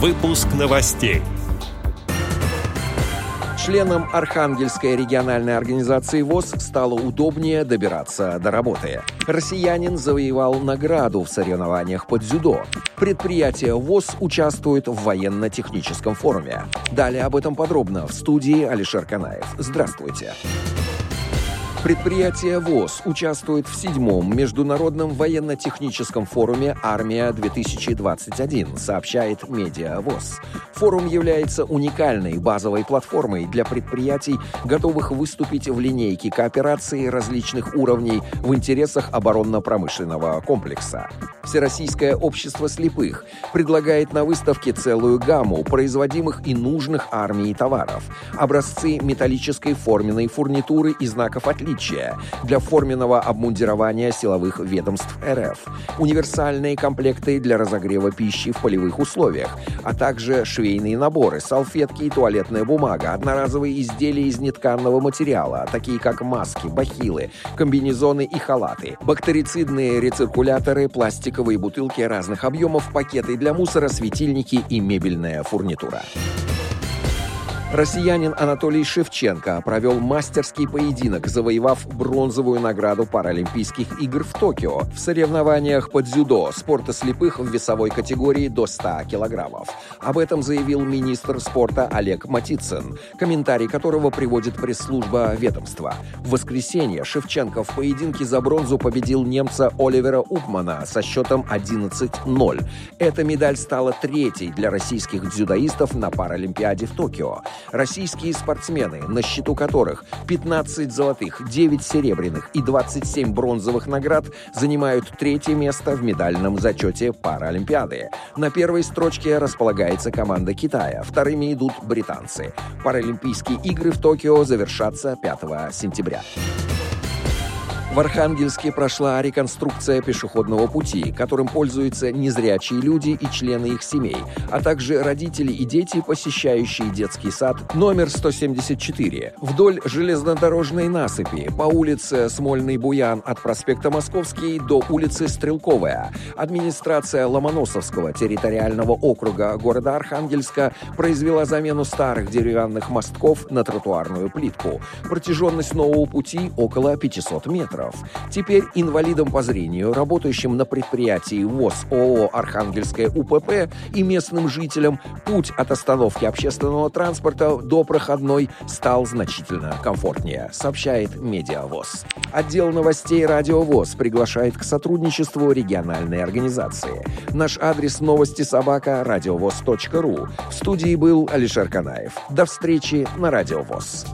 Выпуск новостей. Членам Архангельской региональной организации ВОЗ стало удобнее добираться до работы. Россиянин завоевал награду в соревнованиях под дзюдо. Предприятие ВОЗ участвует в военно-техническом форуме. Далее об этом подробно в студии Алишер Канаев. Здравствуйте. Предприятие ВОЗ участвует в седьмом международном военно-техническом форуме «Армия-2021», сообщает Медиа ВОЗ. Форум является уникальной базовой платформой для предприятий, готовых выступить в линейке кооперации различных уровней в интересах оборонно-промышленного комплекса. Всероссийское общество слепых предлагает на выставке целую гамму производимых и нужных армии товаров, образцы металлической форменной фурнитуры и знаков отличия, отличия для форменного обмундирования силовых ведомств РФ, универсальные комплекты для разогрева пищи в полевых условиях, а также швейные наборы, салфетки и туалетная бумага, одноразовые изделия из нетканного материала, такие как маски, бахилы, комбинезоны и халаты, бактерицидные рециркуляторы, пластиковые бутылки разных объемов, пакеты для мусора, светильники и мебельная фурнитура. Россиянин Анатолий Шевченко провел мастерский поединок, завоевав бронзовую награду Паралимпийских игр в Токио в соревнованиях по дзюдо спорта слепых в весовой категории до 100 килограммов. Об этом заявил министр спорта Олег Матицын, комментарий которого приводит пресс-служба ведомства. В воскресенье Шевченко в поединке за бронзу победил немца Оливера Упмана со счетом 11-0. Эта медаль стала третьей для российских дзюдоистов на Паралимпиаде в Токио. Российские спортсмены, на счету которых 15 золотых, 9 серебряных и 27 бронзовых наград, занимают третье место в медальном зачете Паралимпиады. На первой строчке располагается команда Китая, вторыми идут британцы. Паралимпийские игры в Токио завершатся 5 сентября. В Архангельске прошла реконструкция пешеходного пути, которым пользуются незрячие люди и члены их семей, а также родители и дети, посещающие детский сад номер 174 вдоль железнодорожной насыпи по улице Смольный Буян от проспекта Московский до улицы Стрелковая. Администрация Ломоносовского территориального округа города Архангельска произвела замену старых деревянных мостков на тротуарную плитку. Протяженность нового пути около 500 метров метров. Теперь инвалидам по зрению, работающим на предприятии ВОЗ ООО «Архангельская УПП» и местным жителям путь от остановки общественного транспорта до проходной стал значительно комфортнее, сообщает Медиавоз. Отдел новостей «Радио ВОЗ» приглашает к сотрудничеству региональной организации. Наш адрес новости собака радиовоз.ру. В студии был Алишер Канаев. До встречи на Радио ВОЗ.